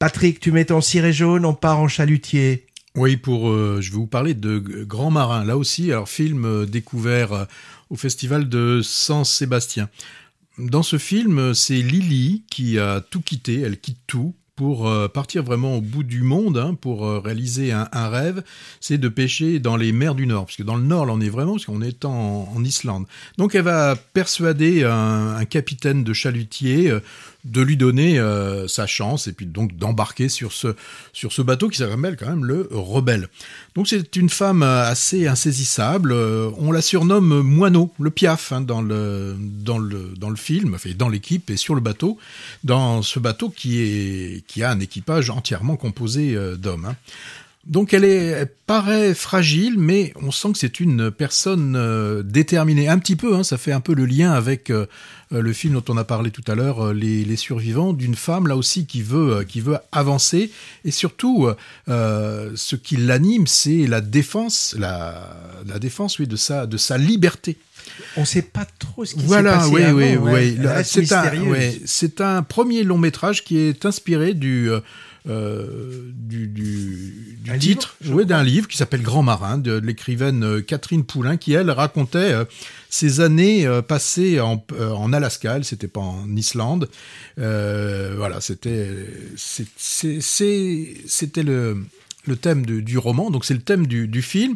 Patrick, tu mets ton ciré jaune, on part en chalutier. Oui, pour, euh, je vais vous parler de Grand Marin. Là aussi, alors film euh, découvert euh, au festival de San Sébastien. Dans ce film, c'est Lily qui a tout quitté, elle quitte tout pour partir vraiment au bout du monde, hein, pour réaliser un, rêve, c'est de pêcher dans les mers du Nord, parce que dans le Nord, là, on est vraiment, parce qu'on est en, Islande. Donc elle va persuader un capitaine de chalutier de lui donner euh, sa chance et puis donc d'embarquer sur ce, sur ce bateau qui s'appelle quand même le Rebelle. Donc c'est une femme assez insaisissable. Euh, on la surnomme Moineau, le Piaf, hein, dans, le, dans, le, dans le film, dans l'équipe et sur le bateau, dans ce bateau qui, est, qui a un équipage entièrement composé euh, d'hommes. Hein. Donc elle, est, paraît fragile, mais on sent que c'est une personne euh, déterminée. Un petit peu, hein, ça fait un peu le lien avec euh, euh, le film dont on a parlé tout à l'heure, les, survivants, d'une femme là aussi qui veut, qui veut avancer. Et surtout, ce qui l'anime, c'est la défense, la, la défense, oui, de sa, de sa liberté. On ne sait pas trop ce qui voilà, s'est passé oui, oui, oui. C'est un, c'est un premier long métrage qui est inspiré du euh, du, du, du titre d'un livre qui s'appelle Grand Marin de, l'écrivaine euh, Catherine Poulain qui elle racontait euh, ses années passées en, en Alaska. Elle c'était pas en Islande. Voilà c'était c'était le, le thème du roman. Donc c'est le thème du, du, film.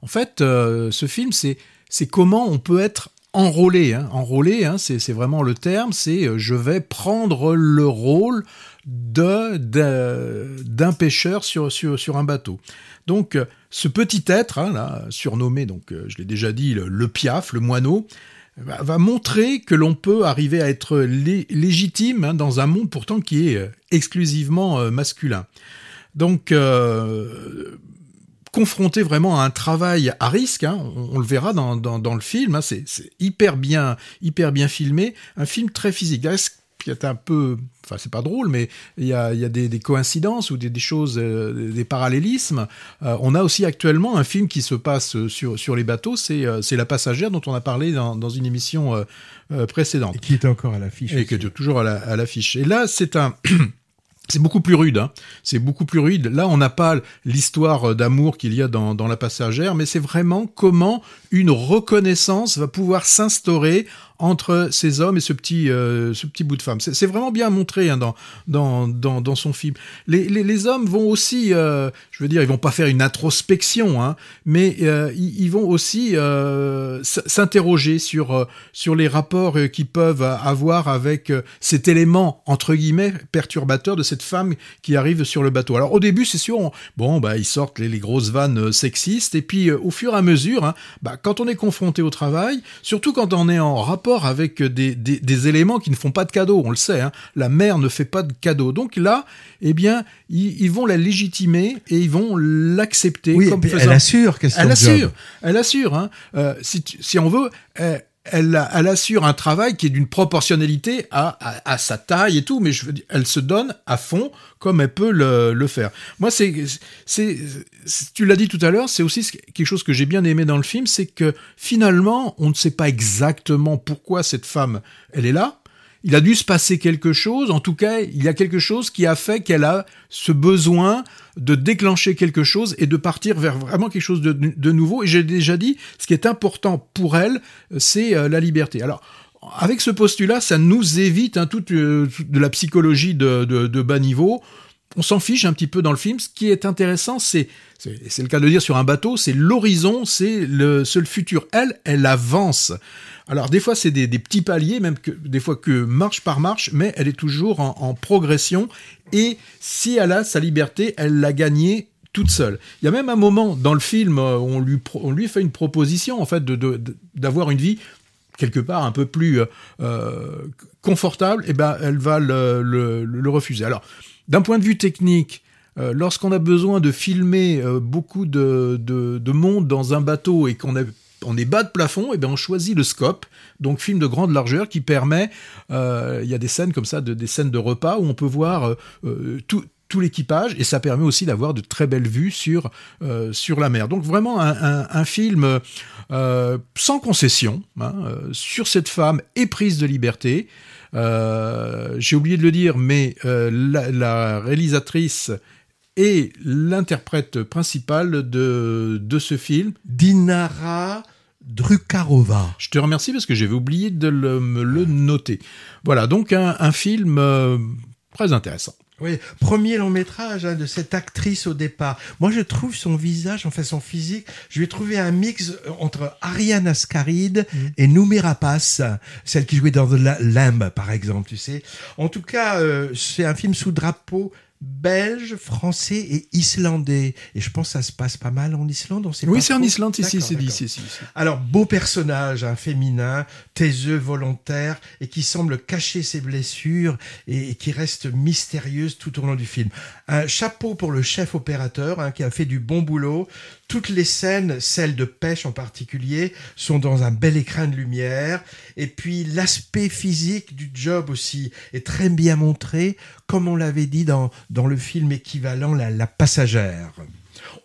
En fait ce film c'est c'est comment on peut être enrôlé. Hein. Hein, c'est vraiment le terme, c'est je vais prendre le rôle d'un pêcheur sur, un bateau. Donc, ce petit être, hein, là, surnommé, donc, euh, je l'ai déjà dit, le, piaf, le moineau, va, montrer que l'on peut arriver à être légitime hein, dans un monde pourtant qui est euh, exclusivement euh, masculin. Donc, confronté vraiment à un travail à risque, hein, on, le verra dans, le film, c'est hyper bien, hyper bien filmé, un film très physique qui est un peu, enfin c'est pas drôle, mais il y a, y a des, coïncidences ou des, des choses, euh, des parallélismes. Euh, on a aussi actuellement un film qui se passe sur, sur les bateaux, c'est euh, c'est La Passagère dont on a parlé dans, dans une émission précédente. Et qui est encore à l'affiche. Et qui est toujours à l'affiche. et là, c'est un... C'est beaucoup plus rude, hein. c'est beaucoup plus rude. Là, on n'a pas l'histoire d'amour qu'il y a dans, dans La Passagère, mais c'est vraiment comment une reconnaissance va pouvoir s'instaurer entre ces hommes et ce petit, euh, ce petit bout de femme. C'est vraiment bien montré hein, dans, dans, dans, dans, son film. Les, les, les hommes vont aussi, euh, je veux dire, ils vont pas faire une introspection, hein, mais euh, ils, vont aussi s'interroger sur, sur les rapports qu'ils peuvent avoir avec cet élément, entre guillemets, perturbateur de cette femme qui arrive sur le bateau. Alors au début, c'est sûr, bon, bah, ils sortent les, les, grosses vannes sexistes, et puis au fur et à mesure, hein, bah, quand on est confronté au travail, surtout quand on est en rapport avec des, des, éléments qui ne font pas de cadeau, on le sait, hein. la mère ne fait pas de cadeau. Donc là, eh bien, ils, vont la légitimer et ils vont l'accepter oui, comme faisant... Elle assure qu'elle Elle assure, elle assure. Hein. Euh, si, si, on veut, elle, elle, elle, assure un travail qui est d'une proportionnalité à, à, sa taille et tout, mais je veux dire, elle se donne à fond comme elle peut le, le faire. Moi, c'est, c'est, tu l'as dit tout à l'heure, c'est aussi quelque chose que j'ai bien aimé dans le film, c'est que finalement, on ne sait pas exactement pourquoi cette femme, elle est là, il a dû se passer quelque chose, en tout cas, il y a quelque chose qui a fait qu'elle a ce besoin de déclencher quelque chose et de partir vers vraiment quelque chose de, nouveau. Et j'ai déjà dit, ce qui est important pour elle, c'est euh, la liberté. Alors, avec ce postulat, ça nous évite hein, toute, euh, de la psychologie de bas niveau on s'en fiche un petit peu dans le film. Ce qui est intéressant, c'est, c'est le cas de dire sur un bateau, c'est l'horizon, c'est le, seul futur. Elle, elle avance. Alors des fois, c'est des, petits paliers, même que des fois que marche par marche, mais elle est toujours en, progression. Et si elle a sa liberté, elle l'a gagnée toute seule. Il y a même un moment dans le film euh, où on lui, on lui fait une proposition en fait de, d'avoir une vie quelque part un peu plus euh, euh, confortable, et eh ben elle va le, le refuser. Alors d'un point de vue technique, euh, lorsqu'on a besoin de filmer euh, beaucoup de, de, monde dans un bateau et qu'on on est bas de plafond, et eh bien on choisit le scope, donc film de grande largeur qui permet, euh, il y a des scènes comme ça, de, des scènes de repas où on peut voir tout, l'équipage et ça permet aussi d'avoir de très belles vues sur, sur la mer. Donc vraiment un, film sans concession hein, sur cette femme éprise de liberté. Euh, J'ai oublié de le dire, mais euh, la, la réalisatrice et l'interprète principale de, de ce film. Dinara Drukarova. Je te remercie parce que j'avais oublié de le, me le noter. Voilà, donc un, un film euh, très intéressant. Oui, premier long métrage hein, de cette actrice au départ. Moi, je trouve son visage, enfin son physique, je vais trouver un mix entre Ariane Ascaride Mm. et Noomi Rapace, celle qui jouait dans The La- Lamb, par exemple, tu sais. En tout cas, euh, c'est un film sous drapeau belge, français et islandais. Et je pense que ça se passe pas mal en Islande. On sait Oui, c'est en. Islande, ici, c'est si, si. Alors, beau personnage, un féminin, taiseux, volontaire, et qui semble cacher ses blessures et, et qui reste mystérieuse tout au long du film. Un chapeau pour le chef opérateur, hein, qui a fait du bon boulot. Toutes les scènes, celles de pêche en particulier, sont dans un bel écran de lumière. Et puis, l'aspect physique du job aussi est très bien montré, comme on l'avait dit dans, le film équivalent La Passagère.